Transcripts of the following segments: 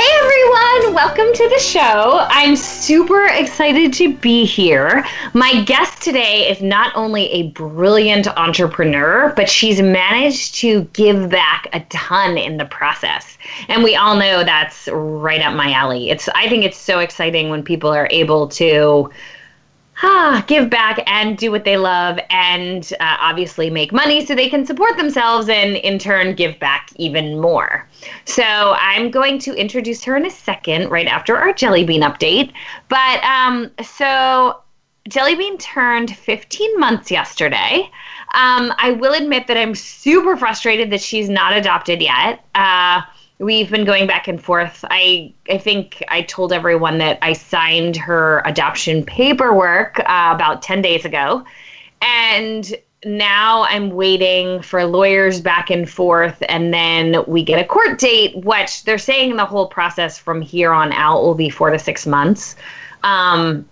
Hey everyone, welcome to the show. I'm super excited to be here. My guest today is not only a brilliant entrepreneur, but she's managed to give back a ton in the process. And we all know that's right up my alley. It's I think it's so exciting when people are able to give back and do what they love and uh, obviously make money so they can support themselves and in turn give back even more. So I'm going to introduce her in a second, right after our Jelly Bean update. But um, so Jelly Bean turned 15 months yesterday. Um, I will admit that I'm super frustrated that she's not adopted yet. Uh, we've been going back and forth. I I think I told everyone that I signed her adoption paperwork uh, about 10 days ago. And now I'm waiting for lawyers back and forth, and then we get a court date, which they're saying the whole process from here on out will be four to six months. Um,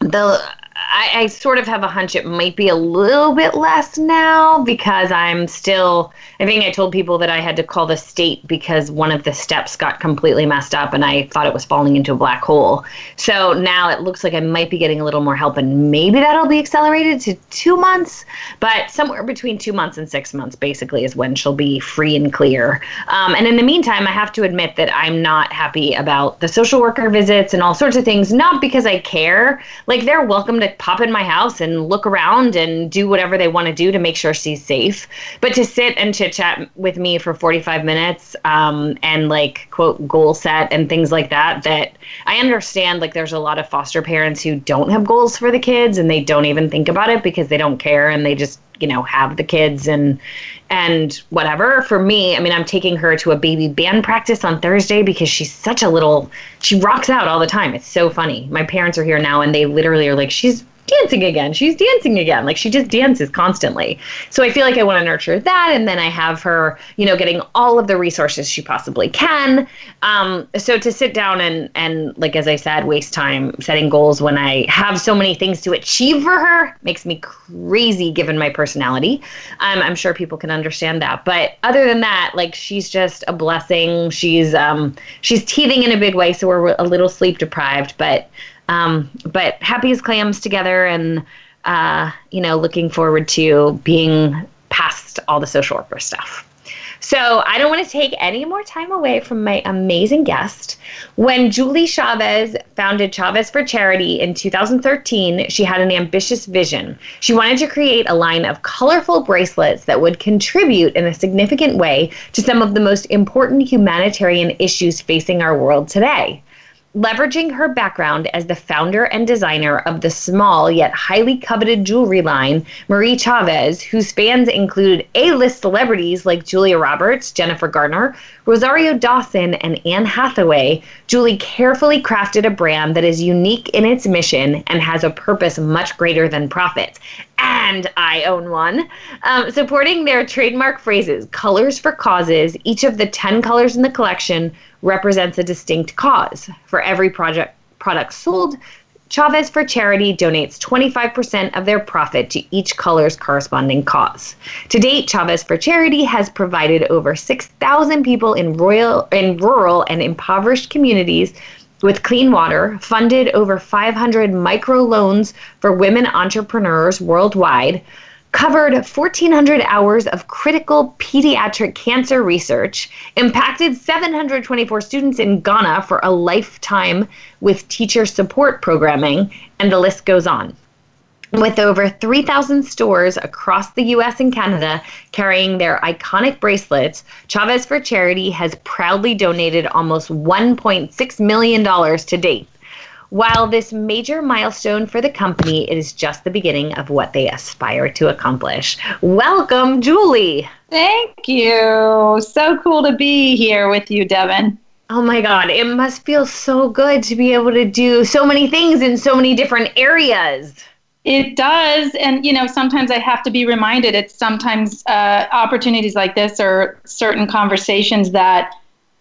the I, I, sort of have a hunch it might be a little bit less now because I'm still. I think I told people that I had to call the state because one of the steps got completely messed up and I thought it was falling into a black hole. So now it looks like I might be getting a little more help and maybe that'll be accelerated to two months, but somewhere between two months and six months basically is when she'll be free and clear. Um, and in the meantime, I have to admit that I'm not happy about the social worker visits and all sorts of things, not because I care. Like they're welcome to pop in my house and look around and do whatever they want to do to make sure she's safe. But to sit and chit chat with me for 45 minutes um, and like quote goal set and things like that, that I understand like there's a lot of foster parents who don't have goals for the kids and they don't even think about it because they don't care and they just you know have the kids and and whatever. For me i mean i'm taking her to a baby band practice on thursday because she's such a little she rocks out all the time. It's so funny. My parents are here now and they literally are like she's dancing again. She's dancing again. Like she just dances constantly. So I feel like I want to nurture that. And then I have her, you know, getting all of the resources she possibly can. Um, so to sit down and, and like, as I said, waste time setting goals when I have so many things to achieve for her makes me crazy given my personality. Um, I'm sure people can understand that. But other than that, like she's just a blessing. She's, um, she's teething in a big way. So we're a little sleep deprived, but um, but happy as clams together and, uh, you know, looking forward to being past all the social worker stuff. So I don't want to take any more time away from my amazing guest. When Julie Chavez founded Chavez for Charity in 2013, she had an ambitious vision. She wanted to create a line of colorful bracelets that would contribute in a significant way to some of the most important humanitarian issues facing our world today. Leveraging her background as the founder and designer of the small yet highly coveted jewelry line, Marie Chavez, whose fans include A list celebrities like Julia Roberts, Jennifer Garner, Rosario Dawson, and Anne Hathaway, Julie carefully crafted a brand that is unique in its mission and has a purpose much greater than profits and I own one, um, supporting their trademark phrases, colors for causes. Each of the 10 colors in the collection represents a distinct cause. For every project product sold, Chavez for Charity donates 25% of their profit to each color's corresponding cause. To date, Chavez for Charity has provided over 6,000 people in, royal, in rural and impoverished communities with clean water, funded over 500 micro loans for women entrepreneurs worldwide, covered 1,400 hours of critical pediatric cancer research, impacted 724 students in Ghana for a lifetime with teacher support programming, and the list goes on. With over 3,000 stores across the US and Canada carrying their iconic bracelets, Chavez for Charity has proudly donated almost $1.6 million to date. While this major milestone for the company, it is just the beginning of what they aspire to accomplish. Welcome, Julie. Thank you. So cool to be here with you, Devin. Oh my God, it must feel so good to be able to do so many things in so many different areas. It does. And, you know, sometimes I have to be reminded it's sometimes uh, opportunities like this or certain conversations that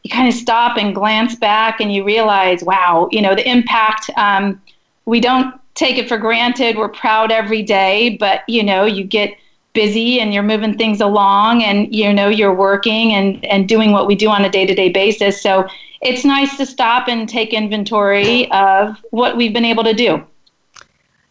you kind of stop and glance back and you realize, wow, you know, the impact. Um, we don't take it for granted. We're proud every day, but, you know, you get busy and you're moving things along and, you know, you're working and, and doing what we do on a day to day basis. So it's nice to stop and take inventory of what we've been able to do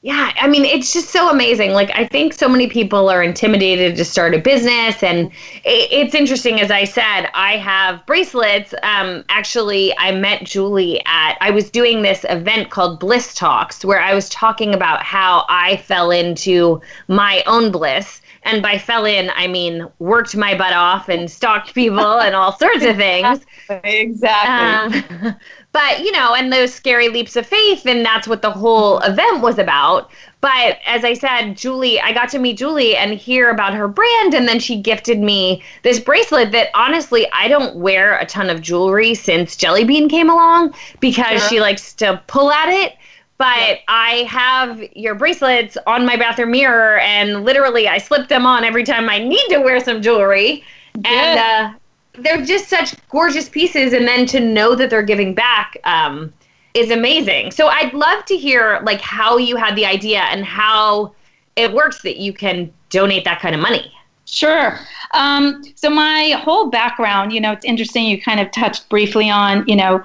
yeah, I mean, it's just so amazing. Like, I think so many people are intimidated to start a business. And it's interesting, as I said, I have bracelets. Um, actually, I met Julie at, I was doing this event called Bliss Talks, where I was talking about how I fell into my own bliss. And by fell in, I mean worked my butt off and stalked people and all sorts of things. Exactly. Um, but you know and those scary leaps of faith and that's what the whole event was about but as i said julie i got to meet julie and hear about her brand and then she gifted me this bracelet that honestly i don't wear a ton of jewelry since jelly bean came along because she likes to pull at it but I have your bracelets on my bathroom mirror, and literally I slip them on every time I need to wear some jewelry. Good. And uh, they're just such gorgeous pieces and then to know that they're giving back um, is amazing so i'd love to hear like how you had the idea and how it works that you can donate that kind of money Sure. Um, so my whole background, you know, it's interesting. You kind of touched briefly on, you know,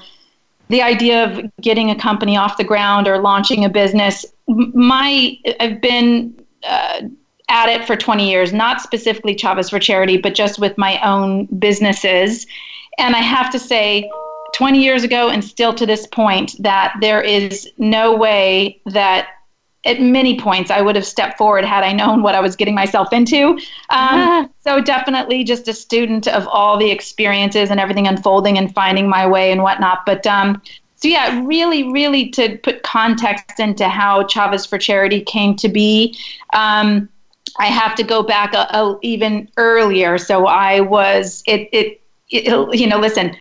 the idea of getting a company off the ground or launching a business. My, I've been uh, at it for 20 years, not specifically Chavez for Charity, but just with my own businesses. And I have to say, 20 years ago and still to this point, that there is no way that at many points I would have stepped forward had I known what I was getting myself into. Um, so definitely just a student of all the experiences and everything unfolding and finding my way and whatnot. But um, so yeah, really, really to put context into how Chavez for Charity came to be. Um, I have to go back a, a, even earlier. So I was it, it, it you know listen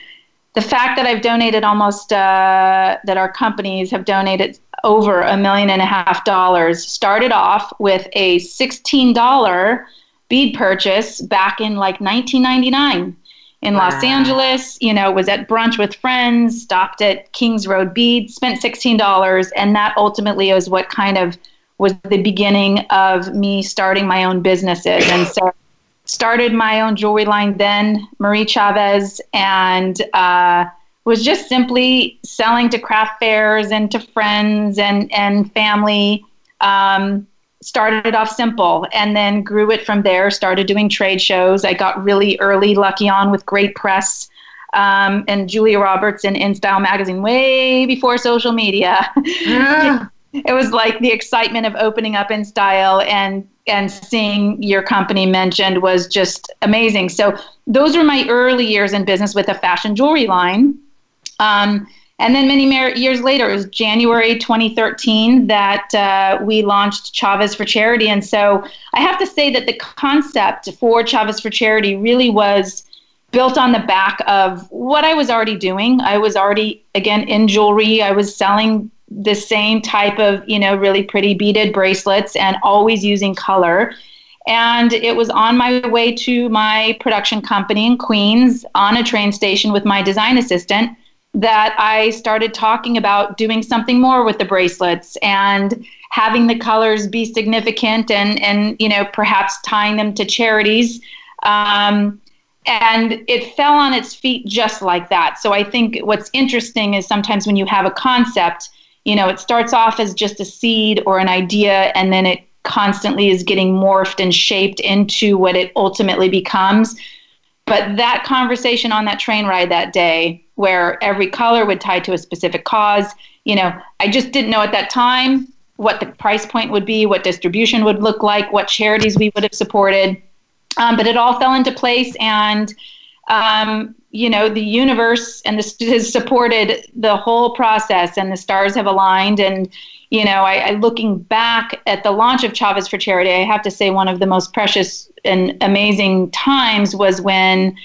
the fact that I've donated almost uh, that our companies have donated over a million and a half dollars started off with a sixteen dollar bead purchase back in like 1999 in wow. Los Angeles. You know, was at brunch with friends, stopped at Kings Road Beads, spent sixteen dollars, and that ultimately is what kind of was the beginning of me starting my own businesses. And so started my own jewelry line then, Marie Chavez, and uh, was just simply selling to craft fairs and to friends and, and family. Um, started off simple and then grew it from there, started doing trade shows. I got really early lucky on with great press. Um, and Julia Roberts in InStyle magazine way before social media. Ah it was like the excitement of opening up InStyle and and seeing your company mentioned was just amazing. So those were my early years in business with a fashion jewelry line. Um, and then many years later, it was January 2013 that uh, we launched Chavez for Charity. And so I have to say that the concept for Chavez for Charity really was built on the back of what I was already doing. I was already, again, in jewelry. I was selling the same type of, you know, really pretty beaded bracelets and always using color. And it was on my way to my production company in Queens on a train station with my design assistant that I started talking about doing something more with the bracelets and having the colors be significant and, and you know, perhaps tying them to charities. Um, and it fell on its feet just like that. So I think what's interesting is sometimes when you have a concept, you know, it starts off as just a seed or an idea, and then it constantly is getting morphed and shaped into what it ultimately becomes. But that conversation on that train ride that day, where every color would tie to a specific cause, you know, I just didn't know at that time what the price point would be, what distribution would look like, what charities we would have supported. Um, but it all fell into place, and um, you know the universe and the has supported the whole process and the stars have aligned. And you know I, I, looking back at the launch of chavez for charity i have to say one of the most precious and amazing times was when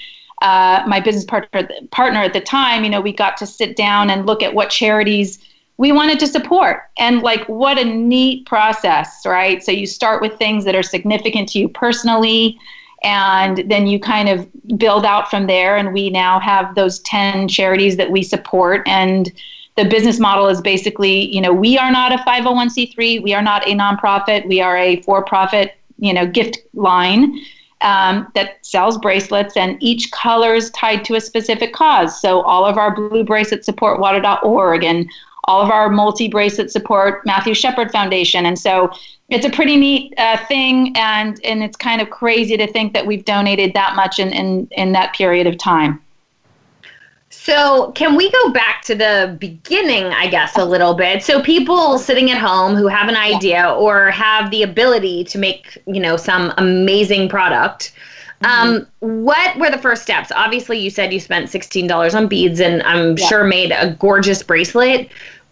uh, my business partner partner at the time, you know, we got to sit down and look at what charities we wanted to support. And like what a neat process right? So you start with things that are significant to you personally and then you kind of build out from there. And we now have those 10 charities that we support. And the business model is basically you know we are not a 501c3 we are not a nonprofit. We are a for-profit you know gift line um, that sells bracelets and each color is tied to a specific cause. So all of our blue bracelets support water.org and all of our multi bracelet support Matthew Shepard Foundation. And so it's a pretty neat uh, thing. And, and it's kind of crazy to think that we've donated that much in, in, in that period of time. So, can we go back to the beginning, I guess, a little bit? So, people sitting at home who have an idea or have the ability to make, you know, some amazing product. Mm-hmm. Um, what were the first steps? Obviously, you said you spent $16 on beads and I'm yeah. sure made a gorgeous bracelet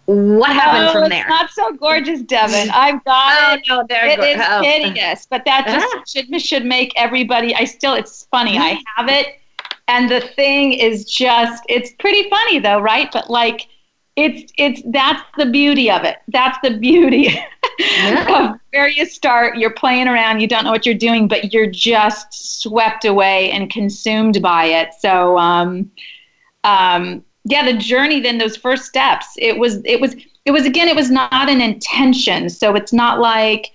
what happened oh, from there? It's not so gorgeous, Devin. I've got oh, it. No, there it go- is oh. hideous, but that just ah. should should make everybody. I still, it's funny. I have it, and the thing is just, it's pretty funny though, right? But like, it's it's that's the beauty of it. That's the beauty yeah. of where you start. You're playing around. You don't know what you're doing, but you're just swept away and consumed by it. So. um um, yeah, the journey then those first steps. It was it was it was again it was not an intention. So it's not like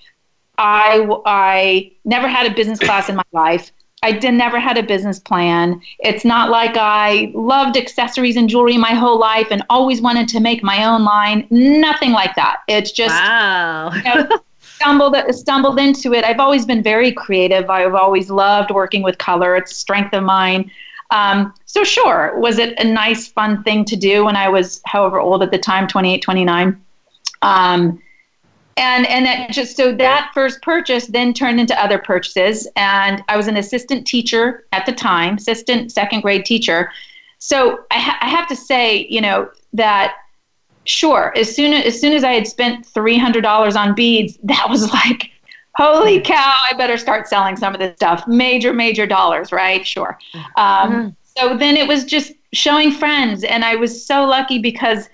I I never had a business class in my life. I did never had a business plan. It's not like I loved accessories and jewelry my whole life and always wanted to make my own line. Nothing like that. It's just wow. you know, stumbled stumbled into it. I've always been very creative. I've always loved working with color. It's a strength of mine. Um, so sure, was it a nice, fun thing to do when I was however old at the time, 28, 29? Um, and and that just so that first purchase then turned into other purchases and i was an assistant teacher at the time assistant second grade teacher so i, ha- I have to say you know that sure as soon as, as soon as i had spent $300 on beads that was like holy cow, I better start selling some of this stuff. Major, major dollars, right? Sure. Um, mm-hmm. So then it was just showing friends. And I was so lucky because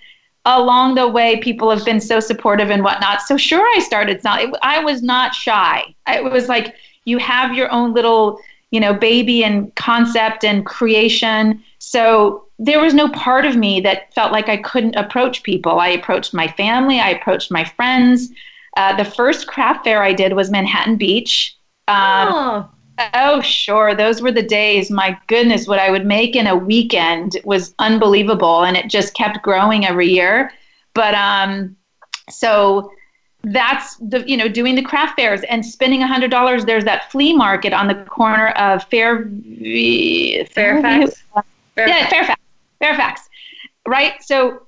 along the way, people have been so supportive and whatnot. So sure, I started selling. I was not shy. It was like you have your own little, you know, baby and concept and creation. So there was no part of me that felt like I couldn't approach people. I approached my family, I approached my friends. Uh, the first craft fair I did was Manhattan Beach. Um, oh. oh, sure. Those were the days. My goodness, what I would make in a weekend was unbelievable. And it just kept growing every year. But um, so that's the, you know, doing the craft fairs and spending a $100. There's that flea market on the corner of Fair, Fairfax. Fairfax. Yeah, Fairfax. Fairfax. Right. So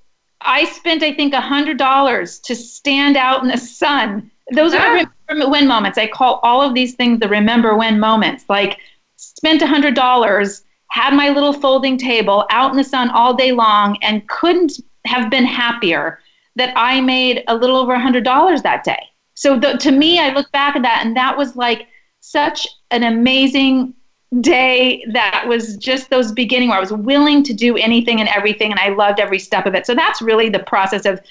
I spent, I think, a hundred dollars to stand out in the sun. Those are ah. remember when moments. I call all of these things the remember when moments. Like spent a hundred dollars, had my little folding table out in the sun all day long, and couldn't have been happier that I made a little over a hundred dollars that day. So the, to me, I look back at that, and that was like such an amazing day that was just those beginning where I was willing to do anything and everything and I loved every step of it. So that's really the process of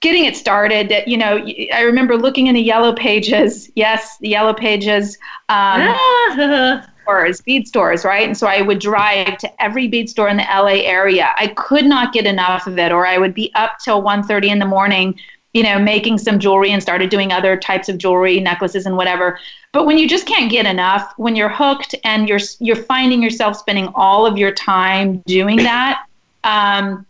getting it started. That you know, I remember looking in the yellow pages. Yes, the yellow pages. Um, stores, bead stores, right? And so I would drive to every bead store in the LA area. I could not get enough of it, or I would be up till 1.30 in the morning, you know, making some jewelry and started doing other types of jewelry, necklaces and whatever. But when you just can't get enough, when you're hooked and you're you're finding yourself spending all of your time doing that, um,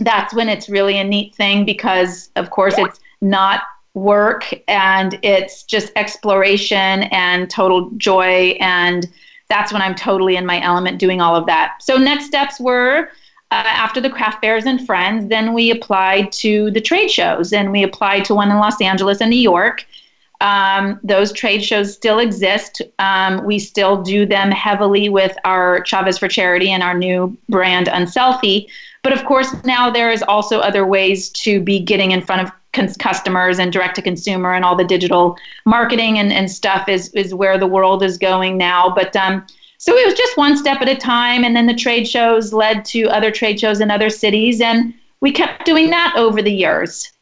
that's when it's really a neat thing because, of course, it's not work and it's just exploration and total joy and that's when I'm totally in my element doing all of that. So next steps were uh, after the craft fairs and friends, then we applied to the trade shows and we applied to one in Los Angeles and New York. Um, those trade shows still exist. Um, we still do them heavily with our Chavez for Charity and our new brand Unselfie. But of course, now there is also other ways to be getting in front of cons- customers and direct to consumer and all the digital marketing and, and stuff is, is where the world is going now. But um, so it was just one step at a time. And then the trade shows led to other trade shows in other cities. And we kept doing that over the years.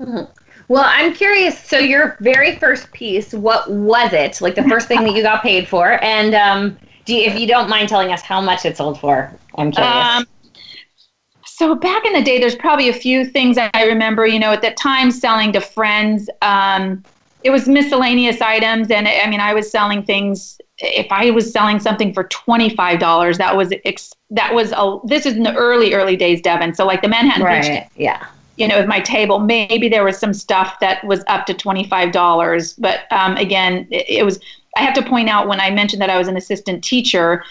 Mm-hmm. Well, I'm curious. So, your very first piece, what was it? Like the first thing that you got paid for? And um, do you, if you don't mind telling us how much it sold for, I'm curious. Um, so back in the day, there's probably a few things I remember. You know, at that time, selling to friends. Um, it was miscellaneous items, and I mean, I was selling things. If I was selling something for twenty five dollars, that was ex- that was a. This is in the early early days, Devin. So like the Manhattan right. Beach. Yeah. You know, with my table, maybe there was some stuff that was up to twenty five dollars, but um, again, it, it was. I have to point out when I mentioned that I was an assistant teacher,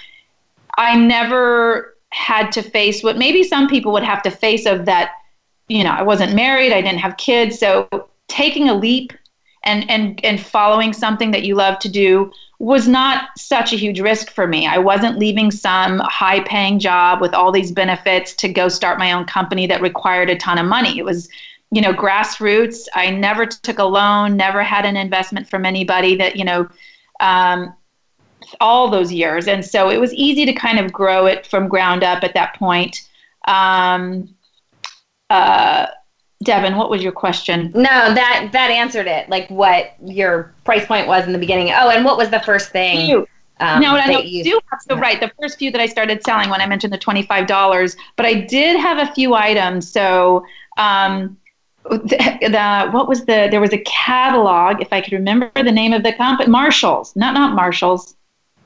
I never had to face what maybe some people would have to face of that you know i wasn't married i didn't have kids so taking a leap and and and following something that you love to do was not such a huge risk for me i wasn't leaving some high paying job with all these benefits to go start my own company that required a ton of money it was you know grassroots i never took a loan never had an investment from anybody that you know um, all those years. And so it was easy to kind of grow it from ground up at that point. Um, uh, Devin, what was your question? No, that that answered it. Like what your price point was in the beginning. Oh, and what was the first thing? Um, no, I you do have so right. The first few that I started selling when I mentioned the twenty five dollars, but I did have a few items. So um, the, the, what was the there was a catalog if I could remember the name of the company Marshalls not not Marshalls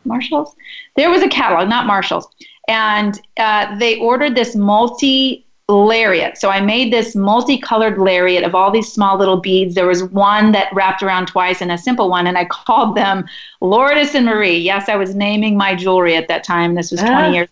Marshalls. There was a catalog, not Marshalls, and uh, they ordered this multi lariat. So I made this multicolored lariat of all these small little beads. There was one that wrapped around twice and a simple one, and I called them Lourdes and Marie. Yes, I was naming my jewelry at that time. This was 20 ah. years.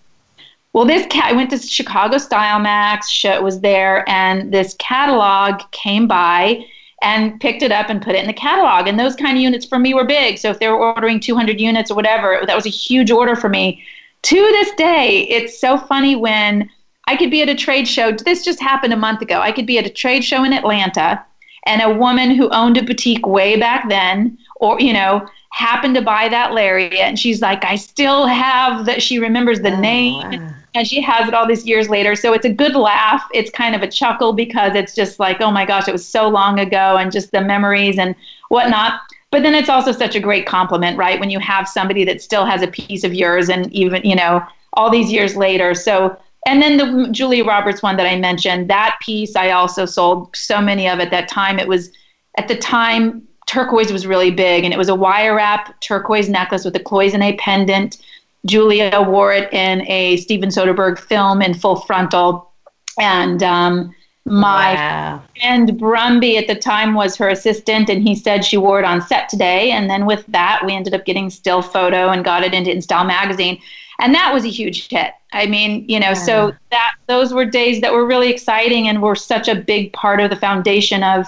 Well, this cat, I went to Chicago Style Max, it was there, and this catalog came by and picked it up and put it in the catalog. And those kind of units for me were big. So if they were ordering 200 units or whatever, that was a huge order for me. To this day, it's so funny when I could be at a trade show. This just happened a month ago. I could be at a trade show in Atlanta, and a woman who owned a boutique way back then, or, you know, happened to buy that lariat. And she's like, I still have that. She remembers the oh, name. Wow and she has it all these years later. So it's a good laugh. It's kind of a chuckle because it's just like, oh my gosh, it was so long ago, and just the memories and whatnot. But then it's also such a great compliment, right? When you have somebody that still has a piece of yours, and even you know all these years later. So and then the Julia Roberts one that I mentioned, that piece I also sold so many of at that time. It was at the time turquoise was really big, and it was a wire wrap turquoise necklace with a cloisonne pendant Julia wore it in a Steven Soderbergh film in full frontal. And um, my wow. friend Brumby at the time was her assistant, and he said she wore it on set today. And then with that, we ended up getting still photo and got it into InStyle magazine. And that was a huge hit. I mean, you know, yeah. so that those were days that were really exciting and were such a big part of the foundation of,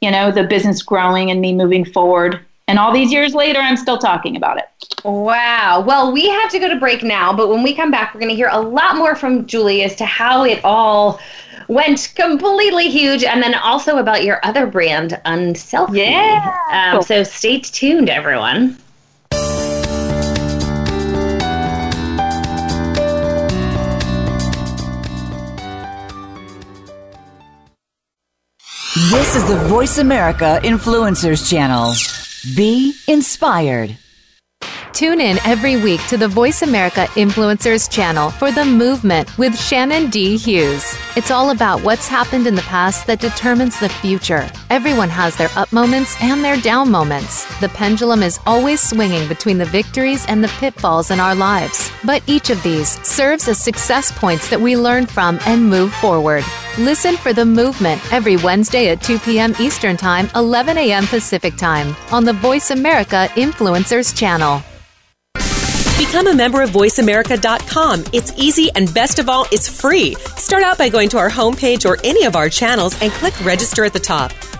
you know, the business growing and me moving forward. And all these years later, I'm still talking about it. Wow. Well, we have to go to break now, but when we come back, we're going to hear a lot more from Julie as to how it all went completely huge and then also about your other brand, Unselfie. Yeah. Um, cool. So stay tuned, everyone. This is the Voice America Influencers Channel. Be inspired. Tune in every week to the Voice America Influencers channel for The Movement with Shannon D. Hughes. It's all about what's happened in the past that determines the future. Everyone has their up moments and their down moments. The pendulum is always swinging between the victories and the pitfalls in our lives. But each of these serves as success points that we learn from and move forward. Listen for The Movement every Wednesday at 2 p.m. Eastern Time, 11 a.m. Pacific Time on the Voice America Influencers channel. Become a member of VoiceAmerica.com. It's easy and best of all, it's free. Start out by going to our homepage or any of our channels and click register at the top.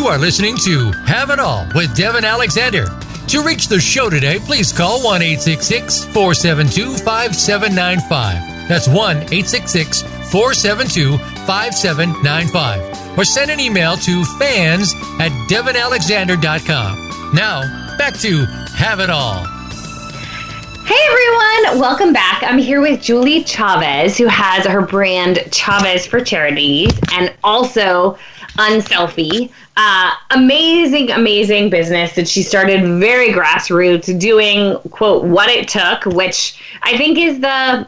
You are listening to Have It All with Devin Alexander. To reach the show today, please call 1 472 5795. That's 1 472 5795. Or send an email to fans at devinalexander.com. Now, back to Have It All. Hey everyone, welcome back. I'm here with Julie Chavez, who has her brand Chavez for Charities and also Unselfie. Uh, amazing, amazing business that she started very grassroots, doing, quote, what it took, which I think is the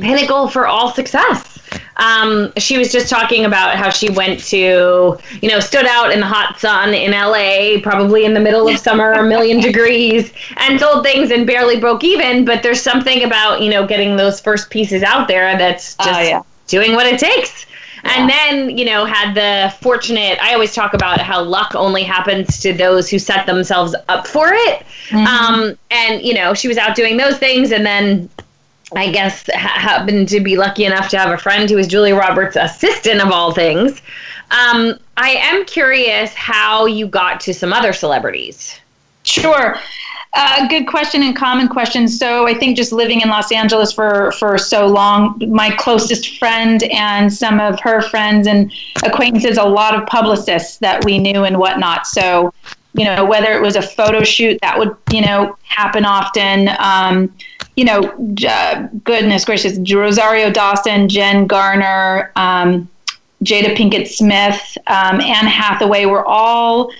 pinnacle for all success. Um, she was just talking about how she went to, you know, stood out in the hot sun in LA, probably in the middle of summer, a million degrees, and sold things and barely broke even. But there's something about, you know, getting those first pieces out there that's just Oh, yeah. doing what it takes. And then, you know, had the fortunate, I always talk about how luck only happens to those who set themselves up for it. Um, and, you know, she was out doing those things and then I guess ha- happened to be lucky enough to have a friend who was Julia Roberts' assistant of all things. Um, I am curious how you got to some other celebrities. Sure. Uh, good question and common question. So I think just living in Los Angeles for for so long, my closest friend and some of her friends and acquaintances, a lot of publicists that we knew and whatnot. So you know whether it was a photo shoot that would you know happen often. Um, you know, uh, goodness gracious, Rosario Dawson, Jen Garner. Um, Jada Pinkett Smith, um, Anne Hathaway were all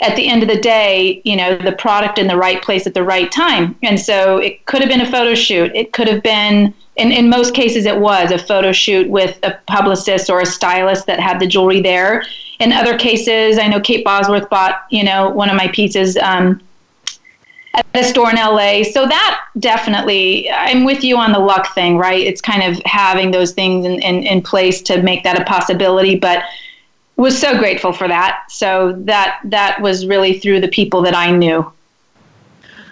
at the end of the day, you know, the product in the right place at the right time. And so it could have been a photo shoot. It could have been, in, in most cases, it was a photo shoot with a publicist or a stylist that had the jewelry there. In other cases, I know Kate Bosworth bought, you know, one of my pieces um, at a store in LA. So that definitely, I'm with you on the luck thing, right? It's kind of having those things in, in, in place to make that a possibility. But was so grateful for that. So that that was really through the people that I knew.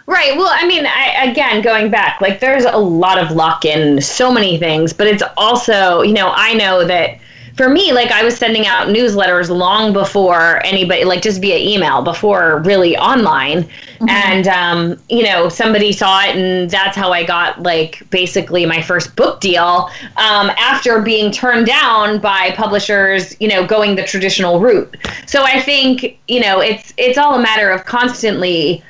Right. Well, I mean, I, again, going back, like there's a lot of luck in so many things, but it's also, you know, I know that for me, like I was sending out newsletters long before anybody, like just via email, before really online. And, um, you know, somebody saw it, and that's how I got like basically my first book deal um, after being turned down by publishers, you know, going the traditional route. So I think, you know, it's it's all a matter of constantly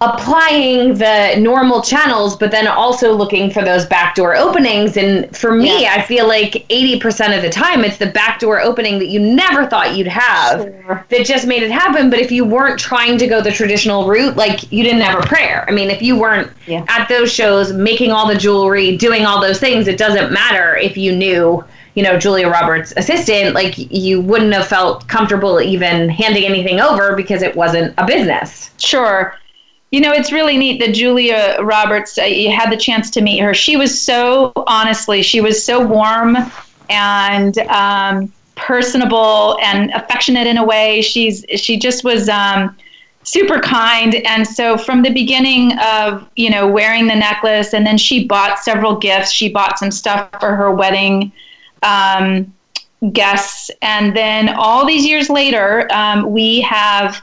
applying the normal channels, but then also looking for those backdoor openings. And for me, Yeah. I feel like 80% of the time it's the backdoor opening that you never thought you'd have Sure. that just made it happen. But if you weren't trying to go the traditional route, like you didn't have a prayer. I mean, if you weren't Yeah. at those shows making all the jewelry, doing all those things, it doesn't matter if you knew. You know, Julia Roberts' assistant, like you wouldn't have felt comfortable even handing anything over because it wasn't a business. Sure. You know, it's really neat that Julia Roberts, uh, you had the chance to meet her. She was so, honestly, she was so warm and um, personable and affectionate in a way. She's, she just was um, super kind. And so from the beginning of, you know, wearing the necklace, and then she bought several gifts. She bought some stuff for her wedding um, guests. And then all these years later, um, we have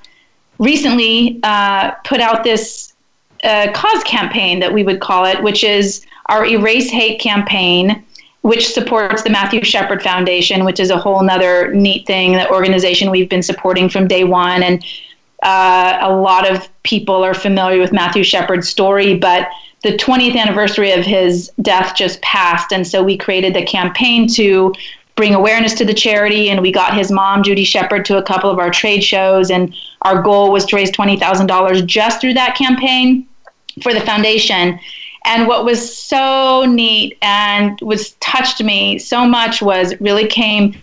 recently uh, put out this uh, cause campaign that we would call it, which is our Erase Hate campaign, which supports the Matthew Shepard Foundation, which is a whole nother neat thing, the organization we've been supporting from day one. And uh, a lot of people are familiar with Matthew Shepard's story, but the 20th anniversary of his death just passed. And so we created the campaign to bring awareness to the charity. And we got his mom, Judy Shepard, to a couple of our trade shows. And our goal was to raise $20,000 just through that campaign for the foundation. And what was so neat and was touched me so much was really came,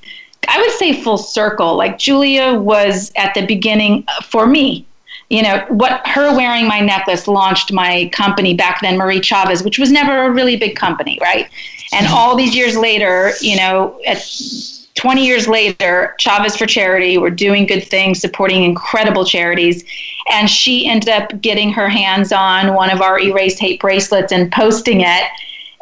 I would say, full circle. Like Julia was at the beginning for me. You know, what her wearing my necklace launched my company back then, Marie Chavez, which was never a really big company, right? And mm-hmm. all these years later, you know, at 20 years later, Chavez for Charity, we're doing good things, supporting incredible charities. And she ended up getting her hands on one of our Erased Hate bracelets and posting it.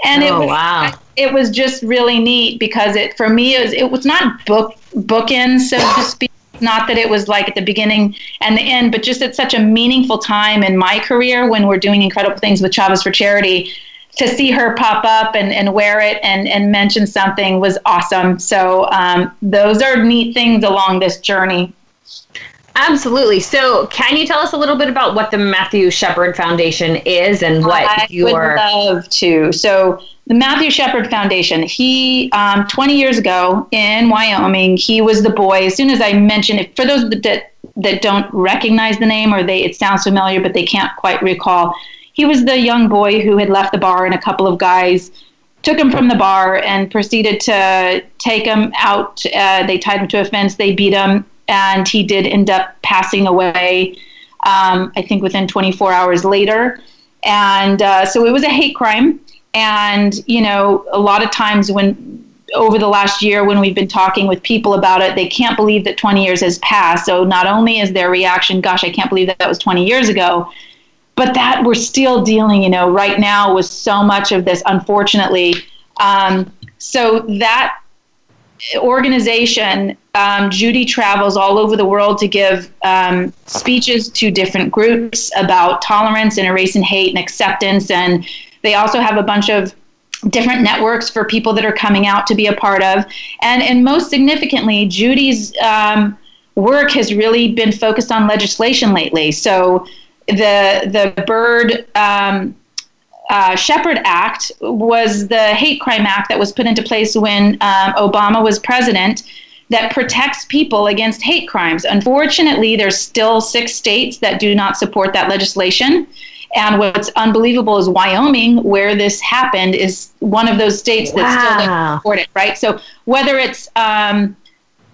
And oh, it was, wow. it was just really neat because it, for me, it was, it was not book bookends, so to speak. Not that it was like at the beginning and the end, but just at such a meaningful time in my career when we're doing incredible things with Chavez for Charity to see her pop up and, and wear it and, and mention something was awesome. So um, those are neat things along this journey. Absolutely. So, can you tell us a little bit about what the Matthew Shepard Foundation is and what I your? would love to. So, the Matthew Shepard Foundation. He, um, 20 years ago in Wyoming, he was the boy. As soon as I mentioned it, for those that that don't recognize the name or they it sounds familiar but they can't quite recall, he was the young boy who had left the bar and a couple of guys took him from the bar and proceeded to take him out. Uh, they tied him to a fence. They beat him, and he did end up passing away. Um, I think within 24 hours later, and uh, so it was a hate crime. And you know, a lot of times when over the last year when we've been talking with people about it, they can't believe that 20 years has passed. So not only is their reaction, "Gosh, I can't believe that that was 20 years ago," but that we're still dealing, you know, right now with so much of this, unfortunately. Um, so that organization, um, Judy travels all over the world to give um, speeches to different groups about tolerance and erasing hate and acceptance. And they also have a bunch of different networks for people that are coming out to be a part of. And, and most significantly, Judy's um, work has really been focused on legislation lately. So the the Byrd um, uh, Shepard Act was the hate crime act that was put into place when um, Obama was president that protects people against hate crimes. Unfortunately, there's still six states that do not support that legislation. And what's unbelievable is Wyoming, where this happened, is one of those states that wow. still doesn't support it, right? So whether it's um,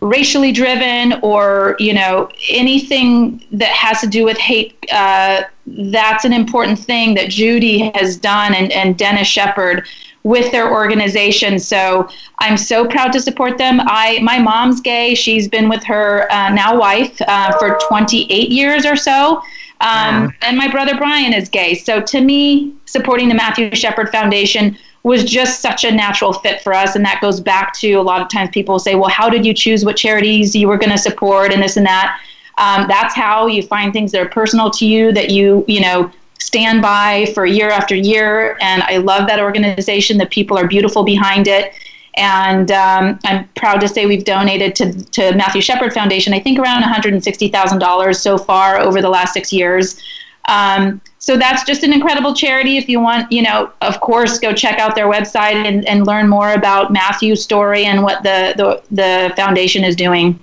racially driven or you know anything that has to do with hate uh, that's an important thing that judy has done and, and dennis shepard with their organization. So i'm so proud to support them. I my mom's gay. She's been with her uh, now wife uh, for 28 years or so. Um, wow. and my brother brian is gay. So to me supporting the matthew shepard foundation was just such a natural fit for us. And that goes back to a lot of times people say, well, how did you choose what charities you were going to support and this and that? Um, that's how you find things that are personal to you that you, you know, stand by for year after year. And I love that organization. The people are beautiful behind it. And um, I'm proud to say we've donated to, to Matthew Shepard Foundation, I think around $160,000 so far over the last six years. Um, so that's just an incredible charity. If you want, you know, of course, go check out their website and, and learn more about Matthew's story and what the, the, the foundation is doing.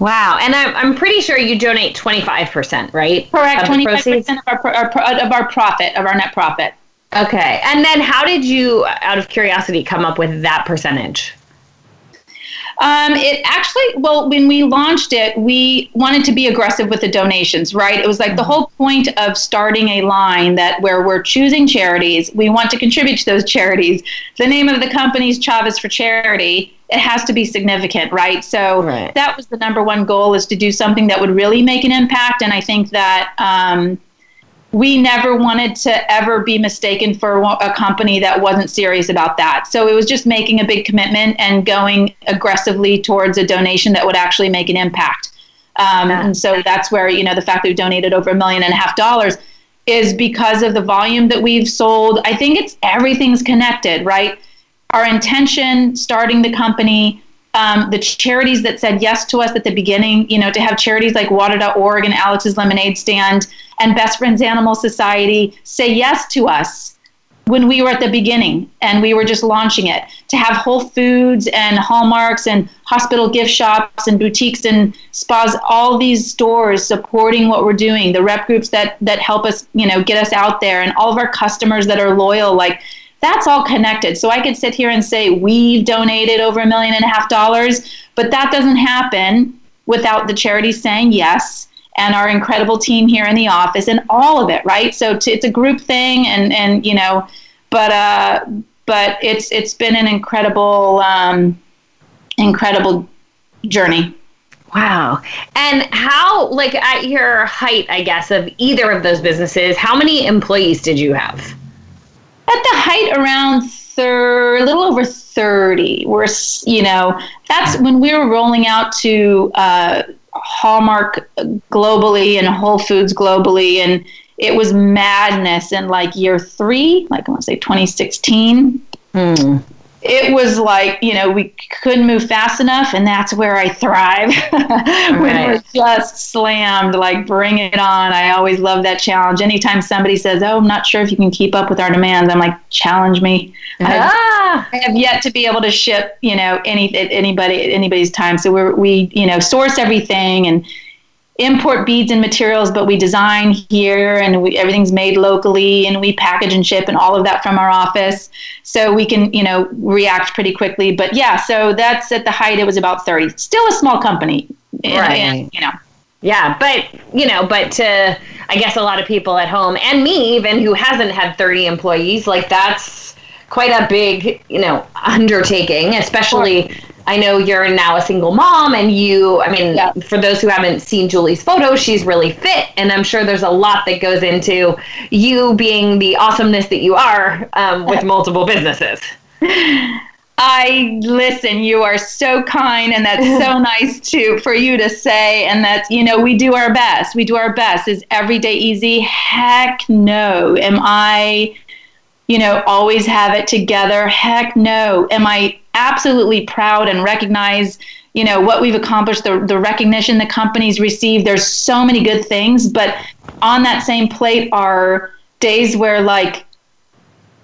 Wow. And I'm, I'm pretty sure you donate 25%, right? Correct. 25% of our, our, of our profit, of our net profit. Okay. And then how did you, out of curiosity, come up with that percentage? Um, it actually, well, when we launched it, we wanted to be aggressive with the donations, right? It was like the whole point of starting a line that where we're choosing charities, we want to contribute to those charities. The name of the company is Chavez for Charity. It has to be significant, right? So right. that was the number one goal is to do something that would really make an impact. And I think that, um, we never wanted to ever be mistaken for a company that wasn't serious about that. So it was just making a big commitment and going aggressively towards a donation that would actually make an impact. Um, and so that's where, you know, the fact that we've donated over a million and a half dollars is because of the volume that we've sold. I think it's everything's connected, right? Our intention starting the company, um, the charities that said yes to us at the beginning, you know, to have charities like water.org and Alex's Lemonade Stand and Best Friends Animal Society say yes to us when we were at the beginning and we were just launching it. To have Whole Foods and Hallmarks and hospital gift shops and boutiques and spas, all these stores supporting what we're doing, the rep groups that that help us, you know, get us out there, and all of our customers that are loyal, like that's all connected. So I could sit here and say we've donated over a million and a half dollars, but that doesn't happen without the charities saying yes and our incredible team here in the office and all of it, right? So to, it's a group thing and and you know, but uh but it's it's been an incredible um incredible journey. Wow. And how, like, at your height, I guess, of either of those businesses, how many employees did you have? At the height, around thir- a little over 30. We're, you know, that's when we were rolling out to uh, Hallmark globally and Whole Foods globally. And it was madness in like year three, like I want to say 2016. Hmm it was like you know we couldn't move fast enough and that's where i thrive. When right. we're just slammed like bring it on. I always love that challenge. Anytime somebody says oh i'm not sure if you can keep up with our demands i'm like challenge me. Ah. I, have yet to be able to ship you know any anybody anybody's time. So we're we you know source everything and import beads and materials, but we design here and we, everything's made locally and we package and ship and all of that from our office. So we can, you know, react pretty quickly. But yeah, so that's at the height, it was about 30. Still a small company. Right. And, you know. Yeah, but you know, but to I guess a lot of people at home and me even who hasn't had 30 employees, like that's quite a big, you know, undertaking, especially I know you're now a single mom, and you, I mean, yeah. for those who haven't seen Julie's photo, she's really fit. And I'm sure there's a lot that goes into you being the awesomeness that you are um, with multiple businesses. I listen, you are so kind, and that's so nice to for you to say. And that you know, we do our best. We do our best. Is every day easy? Heck no. Am I, you know, always have it together? Heck no. Am I absolutely proud and recognize you know what we've accomplished the, the recognition the companies receive. There's so many good things but on that same plate are days where like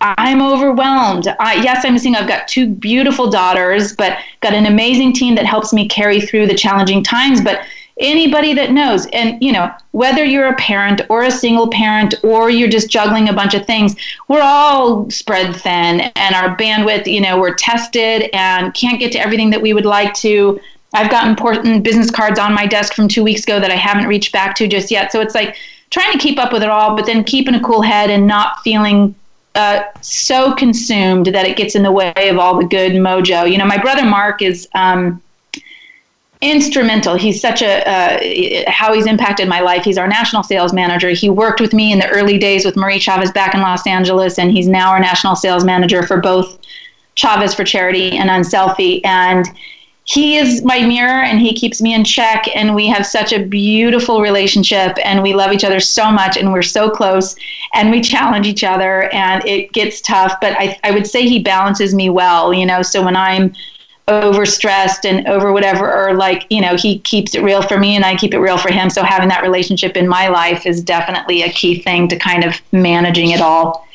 i'm overwhelmed. I, yes i'm seeing i've got two beautiful daughters but got an amazing team that helps me carry through the challenging times but anybody that knows. And you know whether you're a parent or a single parent or you're just juggling a bunch of things we're all spread thin and our bandwidth you know we're tested and can't get to everything that we would like to. I've got important business cards on my desk from two weeks ago that i haven't reached back to just yet. So it's like trying to keep up with it all but then keeping a cool head and not feeling uh, so consumed that it gets in the way of all the good mojo. You know my brother mark is um, instrumental. He's such a uh, how he's impacted my life. He's our national sales manager. He worked with me in the early days with Marie Chavez back in Los Angeles, and he's now our national sales manager for both Chavez for Charity and Unselfie. And he is my mirror, and he keeps me in check. And we have such a beautiful relationship, and we love each other so much, and we're so close, and we challenge each other, and it gets tough. But I, I would say he balances me well. You know, so when I'm overstressed and over whatever or like you know he keeps it real for me and i keep it real for him. So having that relationship in my life is definitely a key thing to kind of managing it all.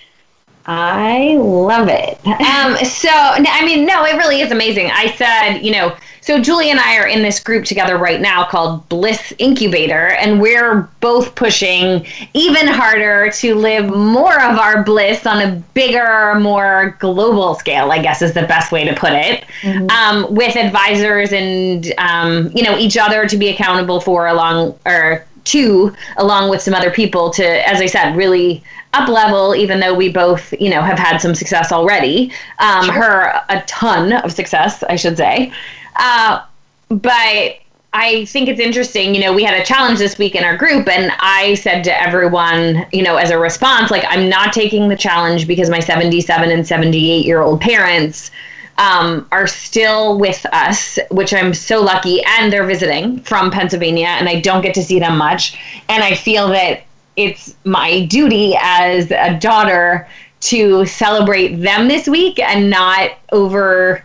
I love it. Um, so i mean no it really is amazing. I said you know so Julie and I are in this group together right now called Bliss Incubator, and we're both pushing even harder to live more of our bliss on a bigger, more global scale. I guess is the best way to put it. Mm-hmm. Um, with advisors and um, you know each other to be accountable for along or to along with some other people to as i said really up level even though we both you know have had some success already um, sure. her a ton of success i should say uh, but I think it's interesting. You know, we had a challenge this week in our group, and I said to everyone, you know, as a response, like, I'm not taking the challenge because my 77 and 78 year old parents um, are still with us, which I'm so lucky, and they're visiting from Pennsylvania, and I don't get to see them much. And I feel that it's my duty as a daughter to celebrate them this week and not over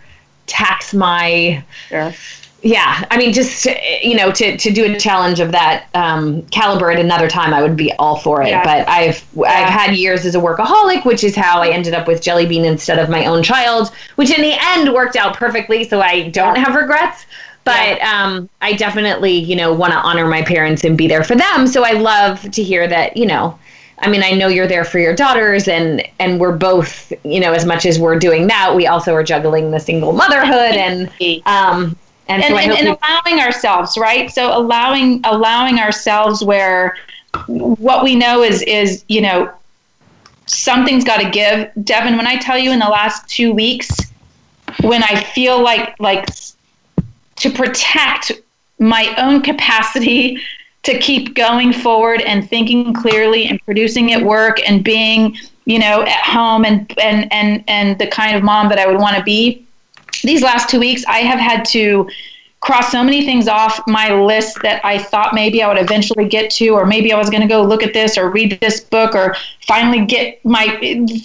tax my sure. yeah i mean just you know to, to do a challenge of that um, caliber at another time i would be all for it yeah. but i've yeah. i've had years as a workaholic which is how i ended up with jelly bean instead of my own child which in the end worked out perfectly so i don't have regrets but um, I definitely, you know, want to honor my parents and be there for them. So I love to hear that, you know, I mean, I know you're there for your daughters, and and we're both, you know, as much as we're doing that, we also are juggling the single motherhood and um and and, so and, and allowing ourselves right. So allowing allowing ourselves where what we know is is you know something's got to give. Devin, when I tell you in the last two weeks, when I feel like like to protect my own capacity to keep going forward and thinking clearly and producing at work and being you know at home and and and and the kind of mom that I would want to be these last 2 weeks I have had to cross so many things off my list that I thought maybe I would eventually get to, or maybe I was going to go look at this or read this book or finally get my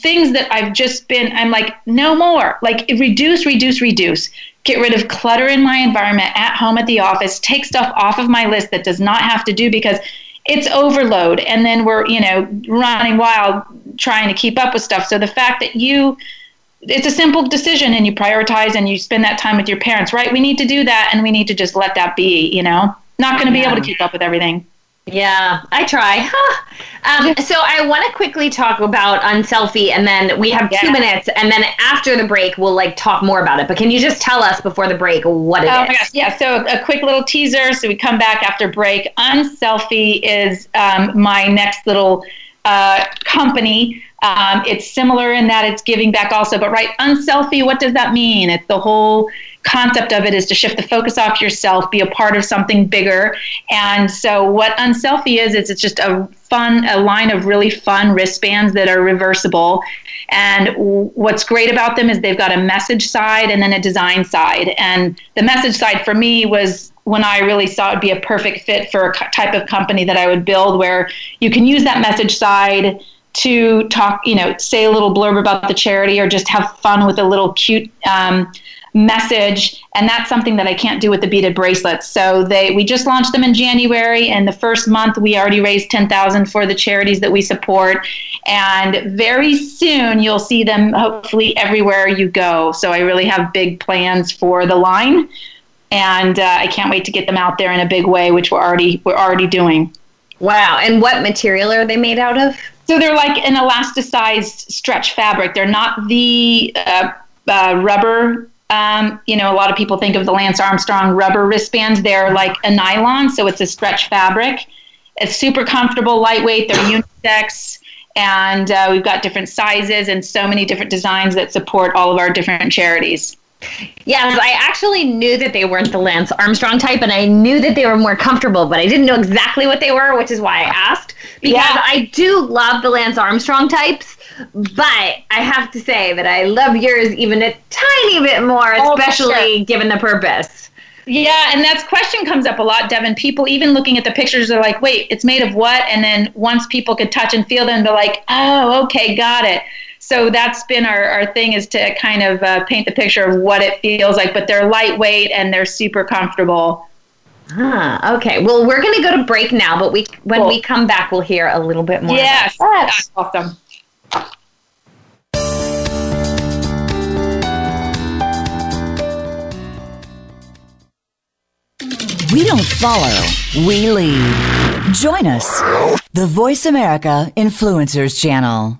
things that I've just been, I'm like, no more. Like, reduce, reduce, reduce. Get rid of clutter in my environment at home, at the office, take stuff off of my list that does not have to do because it's overload. And then we're, you know, running wild trying to keep up with stuff. So the fact that you, it's a simple decision and you prioritize and you spend that time with your parents, right? We need to do that and we need to just let that be, you know? Not going to yeah. be able to keep up with everything. Yeah, I try. um, so I want to quickly talk about Unselfie, and then we have yeah. two minutes, and then after the break, we'll like talk more about it. But can you just tell us before the break what it oh, is? My gosh. Yeah. So a quick little teaser. So we come back after break. Unselfie is um, my next little uh, company um, it's similar in that it's giving back also, but right, unselfie, what does that mean? It's the whole concept of it is to shift the focus off yourself, be a part of something bigger. And so, what unselfie is, is it's just a fun, a line of really fun wristbands that are reversible. And what's great about them is they've got a message side and then a design side. And the message side for me was when I really saw it would be a perfect fit for a type of company that I would build where you can use that message side to talk, you know, say a little blurb about the charity or just have fun with a little cute um, message. And that's something that I can't do with the beaded bracelets. So they we just launched them in January, and the first month we already raised ten thousand for the charities that we support. And very soon you'll see them hopefully everywhere you go. So I really have big plans for the line. And uh, I can't wait to get them out there in a big way, which we're already we're already doing. Wow! And what material are they made out of? So they're like an elasticized stretch fabric. They're not the uh, uh, rubber. Um, you know, a lot of people think of the Lance Armstrong rubber wristbands. They're like a nylon, so it's a stretch fabric. It's super comfortable, lightweight. They're unisex, and uh, we've got different sizes and so many different designs that support all of our different charities. Yes, I actually knew that they weren't the Lance Armstrong type, and I knew that they were more comfortable, but I didn't know exactly what they were, which is why I asked. Because yeah. I do love the Lance Armstrong types, but I have to say that I love yours even a tiny bit more, oh, especially sure. given the purpose. Yeah, and that question comes up a lot, Devin. People even looking at the pictures are like, wait, it's made of what? And then once people could touch and feel them, they're like, oh, okay, got it so that's been our, our thing is to kind of uh, paint the picture of what it feels like but they're lightweight and they're super comfortable Huh, okay. Well, we're going to go to break now, but we when cool. we come back, we'll hear a little bit more. Yes, that's awesome. We don't follow, we lead. Join us, the Voice America Influencers Channel.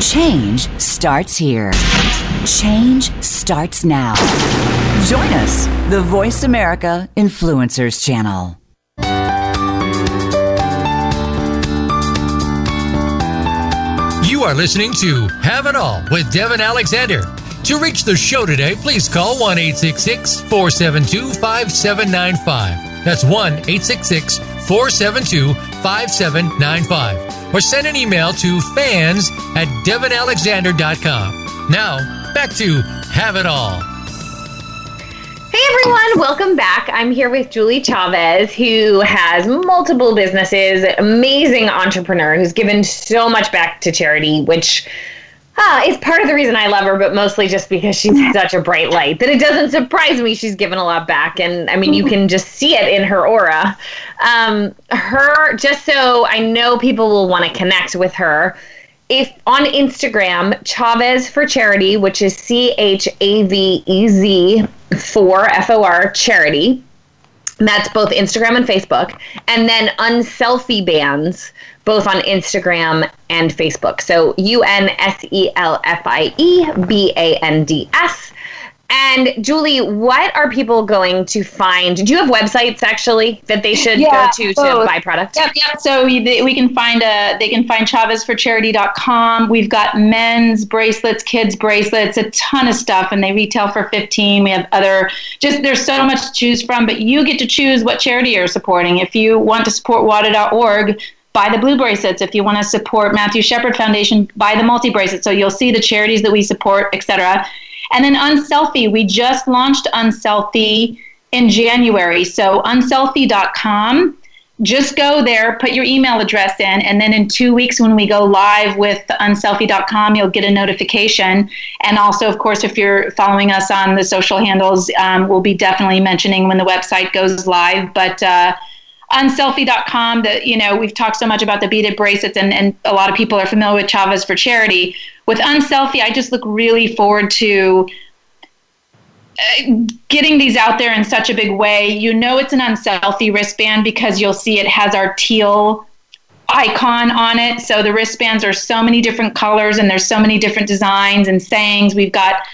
Change starts here. Change starts now. Join us, the Voice America Influencers Channel. You are listening to Have It All with Devin Alexander. To reach the show today, please call 1 472 5795. That's 1 472 5795. Or send an email to fans at devinalexander.com. Now, back to Have It All. Hey everyone, welcome back. I'm here with Julie Chavez, who has multiple businesses, amazing entrepreneur who's given so much back to charity, which uh, is part of the reason I love her, but mostly just because she's such a bright light that it doesn't surprise me she's given a lot back. And I mean, you can just see it in her aura. Um, her, just so I know people will want to connect with her, if on Instagram, Chavez for Charity, which is C H A V E Z for F O R Charity. That's both Instagram and Facebook. And then Unselfie Bands, both on Instagram and Facebook. So U N S E L F I E B A N D S. And Julie, what are people going to find? Do you have websites actually that they should Yeah, go to to buy product? Yep, yep. So we, we can find a they can find chavezforcharity.com. We've got men's bracelets, kids bracelets, a ton of stuff, and they retail for 15. We have other just there's so much to choose from, but you get to choose what charity you're supporting. If you want to support WADA.org, buy the blue bracelets. If you want to support Matthew Shepard Foundation, buy the multi bracelets. So you'll see the charities that we support, etc. And then Unselfie, we just launched Unselfie in January. So unselfie.com just go there, put your email address in, and then in two weeks when we go live with unselfie.com, you'll get a notification. And also, of course, if you're following us on the social handles, um, we'll be definitely mentioning when the website goes live. But uh, unselfie.com, that you know, we've talked so much about the beaded bracelets, and, and a lot of people are familiar with Chavez for charity. With Unselfie, I just look really forward to uh, getting these out there in such a big way. You know it's an unselfie wristband because you'll see it has our teal icon on it. So the wristbands are so many different colors and there's so many different designs and sayings. We've got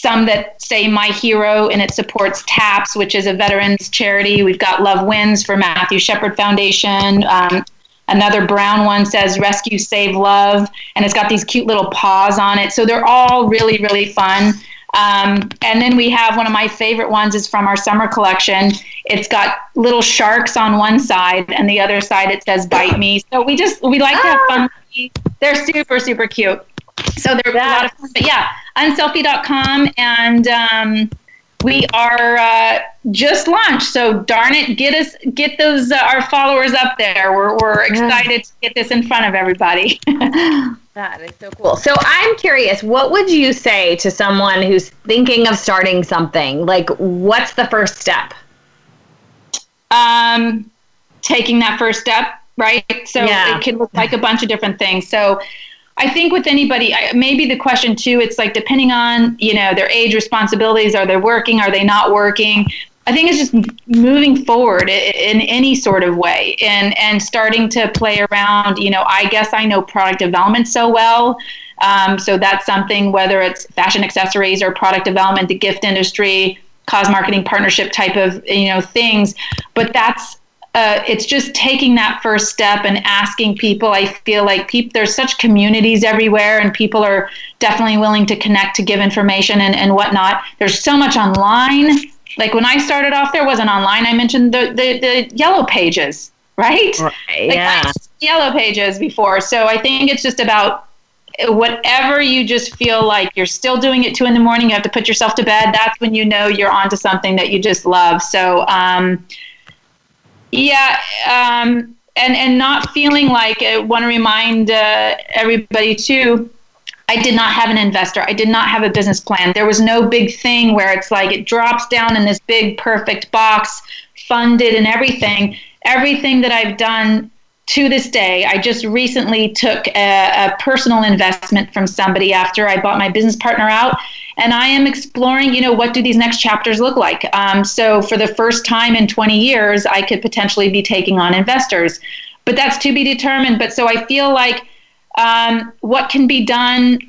some that say my hero and it supports TAPS, which is a veterans charity. We've got Love Wins for Matthew Shepard Foundation. Um, another brown one says Rescue Save Love, and it's got these cute little paws on it. So they're all really, really fun. Um, and then we have one of my favorite ones is from our summer collection. It's got little sharks on one side, and the other side it says "Bite Me." So we just we like to have fun. They're super super cute. So they're a lot of fun. But yeah, unselfie.com and um, we are uh, just launched. So darn it, get us get those uh, our followers up there. We're we're excited to get this in front of everybody. That is so cool. So I'm curious, what would you say to someone who's thinking of starting something? Like, what's the first step? um, taking that first step, right? So Yeah. it can look like a bunch of different things. So I think with anybody, I- maybe the question too, it's like depending on you know their age, responsibilities, are they working, are they not working? I think it's just moving forward in any sort of way and and starting to play around. You know, I guess I know product development so well. Um, so that's something, whether it's fashion accessories or product development, the gift industry, cause marketing partnership type of you know things. But that's uh, it's just taking that first step and asking people. I feel like people there's such communities everywhere, and people are definitely willing to connect to give information and, and whatnot. There's so much online. Like when I started off, there wasn't online. I mentioned the the, the yellow pages, right? Right, Like, yeah. I yellow pages before. So I think it's just about whatever you just feel like you're still doing it two in the morning. You have to put yourself to bed. That's when you know you're onto something that you just love. So, um, yeah. Um, and and not feeling like I want to remind uh, everybody too. I did not have an investor. I did not have a business plan. There was no big thing where it's like it drops down in this big perfect box, funded and everything. Everything that I've done to this day, I just recently took a, a, personal investment from somebody after I bought my business partner out, and I am exploring, you know, what do these next chapters look like? Um, so for the first time in 20 years, I could potentially be taking on investors, but that's to be determined. But so I feel like um, what can be done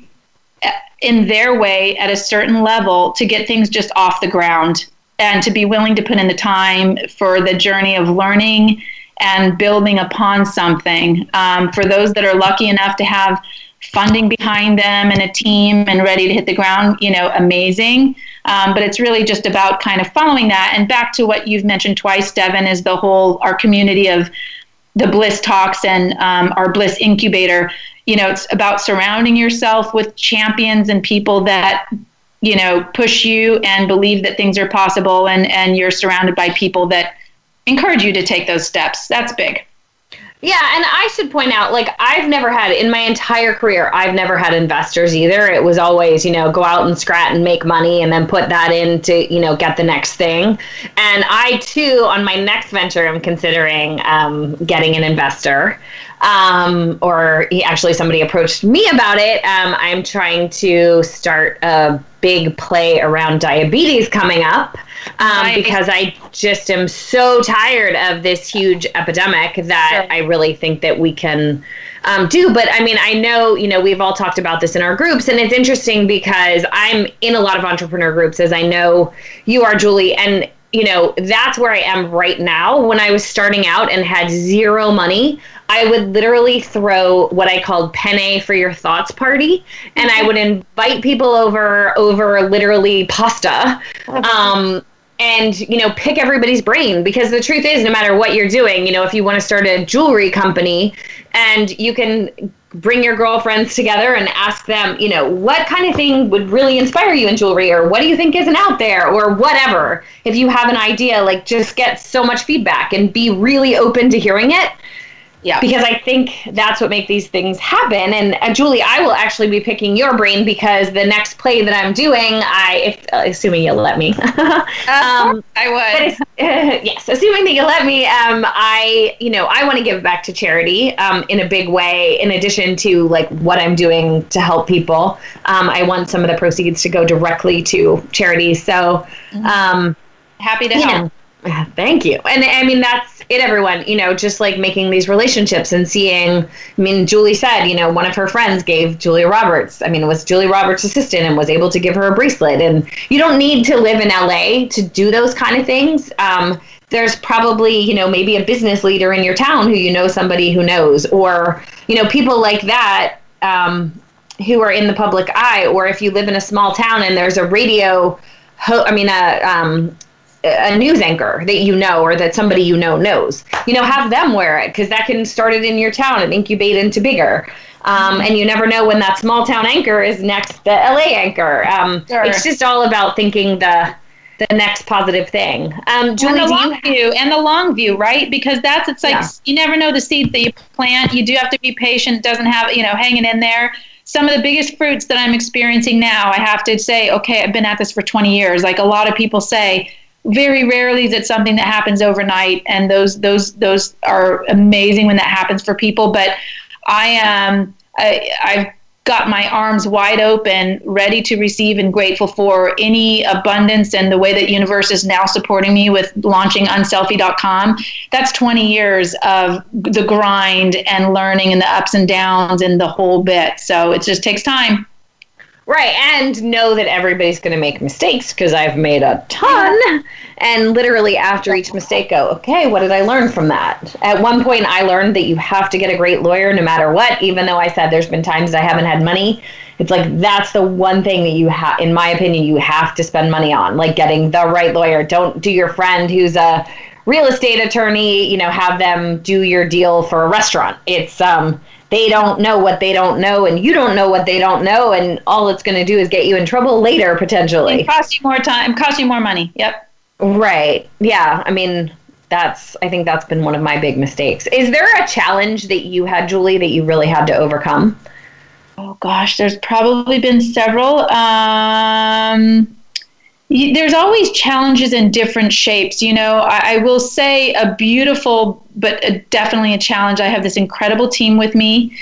uh, in their way at a certain level to get things just off the ground and to be willing to put in the time for the journey of learning and building upon something. Um, for those that are lucky enough to have funding behind them and a team and ready to hit the ground, you know, amazing. Um, but it's really just about kind of following that. And back to what you've mentioned twice, Devin, is the whole our community of the Bliss Talks and um, our Bliss Incubator. You know, it's about surrounding yourself with champions and people that you know push you and believe that things are possible, and and you're surrounded by people that encourage you to take those steps. That's big. Yeah, and I should point out, like, I've never had in my entire career, I've never had investors either. It was always, you know, go out and scrat and make money and then put that in to, you know, get the next thing. And I, too, on my next venture, am considering um, getting an investor. Um, or he, actually, somebody approached me about it. Um, I'm trying to start a big play around diabetes coming up um, because I just am so tired of this huge epidemic that sure. I really think that we can um, do. But I mean, I know, you know, we've all talked about this in our groups, and it's interesting because I'm in a lot of entrepreneur groups, as I know you are, Julie, and you know, that's where I am right now. When I was starting out and had zero money, I would literally throw what I called penne for your thoughts party, and I would invite people over over literally pasta. Um, and you know pick everybody's brain because the truth is no matter what you're doing you know if you want to start a jewelry company and you can bring your girlfriends together and ask them you know what kind of thing would really inspire you in jewelry or what do you think isn't out there or whatever. If you have an idea like just get so much feedback and be really open to hearing it yeah. Because I think that's what makes these things happen. And uh, Julie, I will actually be picking your brain because the next play that I'm doing, I, if, uh, assuming you'll let me, um, I would. Uh, yes, assuming that you'll let me, um, I, you know, I want to give back to charity um, in a big way. In addition to like what I'm doing to help people, um, I want some of the proceeds to go directly to charities. So, mm-hmm. um, happy to help. Know, Thank you. And I mean, that's it, everyone. You know, just like making these relationships and seeing. I mean, Julie said, you know, one of her friends gave Julia Roberts, I mean, was Julia Roberts' assistant and was able to give her a bracelet. And you don't need to live in LA to do those kind of things. Um, there's probably, you know, maybe a business leader in your town who you know somebody who knows, or, you know, people like that. Um, who are in the public eye, or if you live in a small town and there's a radio, ho- I mean, a um, a news anchor that you know or that somebody you know knows. You know, have them wear it because that can start it in your town and incubate into bigger. Um, and you never know when that small town anchor is next the LA anchor. Um, sure. It's just all about thinking the the next positive thing. Um, Julie, and the long view and the long view, right? Because that's it's like yeah. you never know the seeds that you plant. You do have to be patient. It doesn't have you know hanging in there. Some of the biggest fruits that I'm experiencing now, I have to say, okay, I've been at this for 20 years. Like a lot of people say, very rarely is it something that happens overnight and those those those are amazing when that happens for people but i am I, i've got my arms wide open ready to receive and grateful for any abundance and the way that universe is now supporting me with launching unselfie.com that's 20 years of the grind and learning and the ups and downs and the whole bit. So it just takes time Right, and know that everybody's going to make mistakes because I've made a ton. And literally after each mistake, go, okay, what did I learn from that? At one point, I learned that you have to get a great lawyer no matter what, even though I said there's been times I haven't had money. It's like that's the one thing that you have, in my opinion, you have to spend money on, like getting the right lawyer. Don't do your friend who's a real estate attorney, you know, have them do your deal for a restaurant. It's, um, they don't know what they don't know and you don't know what they don't know and all it's going to do is get you in trouble later potentially it cost you more time cost you more money yep right yeah i mean that's I think that's been one of my big mistakes. Is there a challenge that you had, Julie, that you really had to overcome? Oh gosh, there's probably been several. Um, there's always challenges in different shapes. You know, I, I will say a beautiful, but a, definitely a challenge. I have this incredible team with me,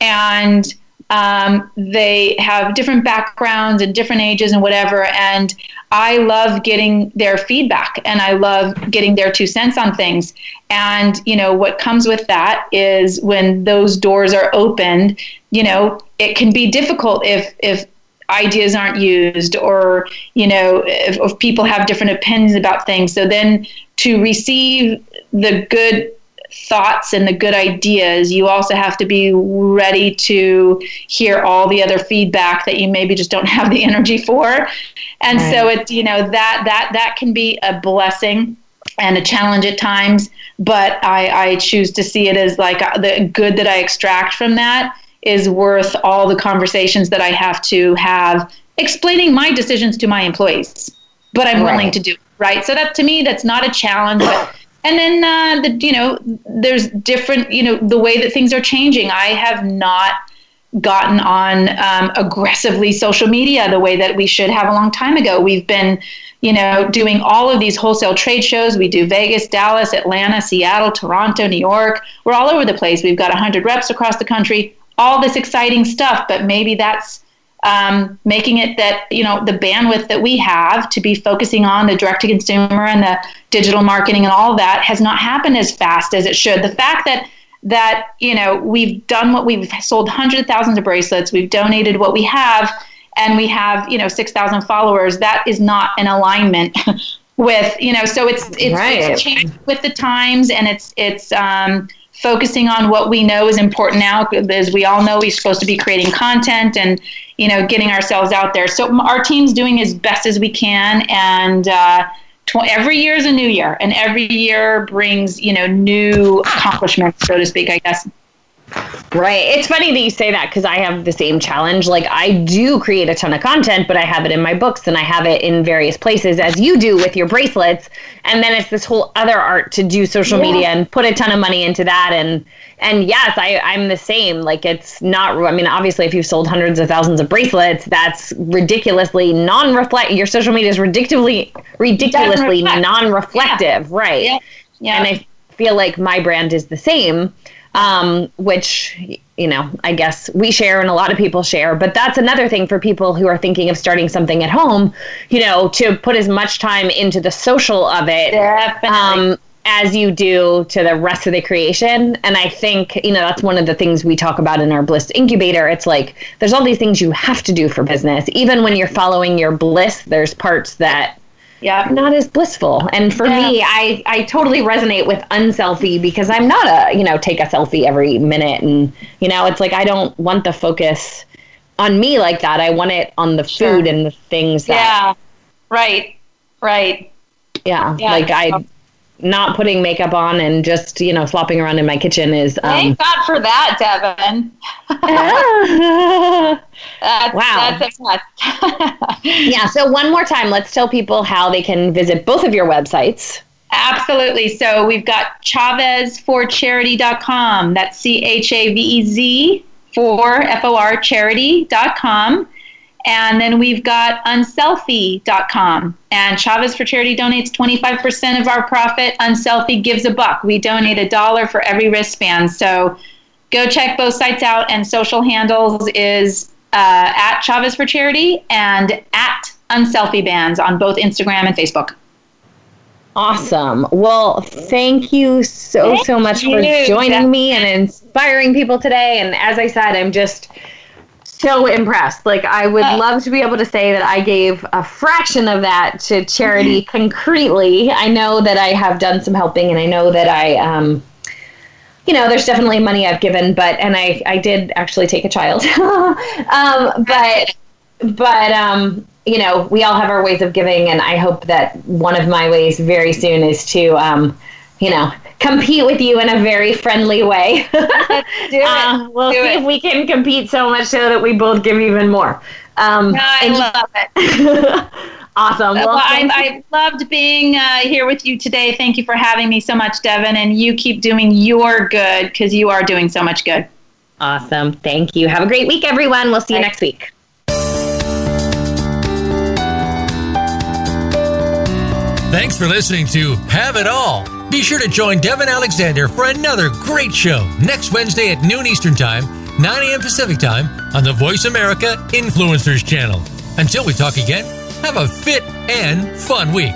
and um, they have different backgrounds and different ages and whatever. And I love getting their feedback and I love getting their two cents on things. And, you know, what comes with that is when those doors are opened, you know, it can be difficult if, if ideas aren't used or you know if, if, people have different opinions about things so then to receive the good thoughts and the good ideas you also have to be ready to hear all the other feedback that you maybe just don't have the energy for and right. so it's you know that that that can be a blessing and a challenge at times but i i choose to see it as like uh, the good that i extract from that is worth all the conversations that I have to have explaining my decisions to my employees. But I'm right. willing to do it, right. So that to me, that's not a challenge. But, and then uh, the you know there's different you know the way that things are changing. I have not gotten on um, aggressively social media the way that we should have a long time ago. We've been you know, doing all of these wholesale trade shows. We do Vegas, Dallas, Atlanta, Seattle, Toronto, New York. We're all over the place. We've got 100 reps across the country all this exciting stuff, but maybe that's um, making it that you know the bandwidth that we have to be focusing on the direct to consumer and the digital marketing and all that has not happened as fast as it should. The fact that that you know we've done what we've sold hundreds of thousands of bracelets, we've donated what we have, and we have you know six thousand followers. That is not an alignment with you know. So it's it's, right. it's changed with the times, and it's it's um, focusing on what we know is important now as we all know we're supposed to be creating content and you know getting ourselves out there. So our team's doing as best as we can and uh, tw- every year is a new year and every year brings you know new accomplishments so to speak i guess Right. It's funny that you say that because I have the same challenge. Like, I do create a ton of content, but I have it in my books and I have it in various places, as you do with your bracelets. And then it's this whole other art to do social yeah. media and put a ton of money into that. And and yes, I, I'm the same. Like, it's not, I mean, obviously, if you've sold hundreds of thousands of bracelets, that's ridiculously non reflect. Your social media is ridiculously, ridiculously non reflective. Yeah. Right. Yeah. yeah. And I feel like my brand is the same um, which you know I guess we share and a lot of people share. But that's another thing for people who are thinking of starting something at home. You know, to put as much time into the social of it. Um, as you do to the rest of the creation. And I think, you know, that's one of the things we talk about in our Bliss incubator. It's like there's all these things you have to do for business. Even when you're following your bliss, there's parts that yeah not as blissful and for yeah. me i i totally resonate with unselfie because i'm not a you know take a selfie every minute and you know it's like i don't want the focus on me like that i want it on the sure. food and the things that yeah right right yeah, yeah. like i not putting makeup on and just you know flopping around in my kitchen is um, thank god for that devin. That's, wow. that's a yeah so one more time let's tell people how they can visit both of your websites. Absolutely. So we've got chavezforcharity.com that's c-h-a-v-e-z for f-o-r charity.com and then we've got unselfie.com. And Chavez for Charity donates 25% of our profit. Unselfie gives a buck. We donate a dollar for every wristband. So go check both sites out. And social handles is uh, at Chavez for Charity and at Unselfie Bands on both Instagram and Facebook. Awesome. Well, thank you so, thank so much you. for joining me and inspiring people today. And as I said, I'm just so impressed. Like I would love to be able to say that I gave a fraction of that to charity concretely. I know that I have done some helping and I know that I um you know, there's definitely money I've given, but and I I did actually take a child. um but but um you know, we all have our ways of giving and I hope that one of my ways very soon is to um you know, compete with you in a very friendly way. do it. Uh, we'll do see it. if we can compete so much so that we both give even more. Um, no, I love it. Awesome. Well, Well, I. I loved being uh, here with you today. Thank you for having me so much, Devin. And you keep doing your good because you are doing so much good. awesome. Thank you. Have a great week, everyone. We'll see you next week. Thanks for listening to Have It All. Be sure to join Devin Alexander for another great show next Wednesday at noon Eastern Time, 9 a.m. Pacific Time on the Voice America Influencers channel. Until we talk again, have a fit and fun week.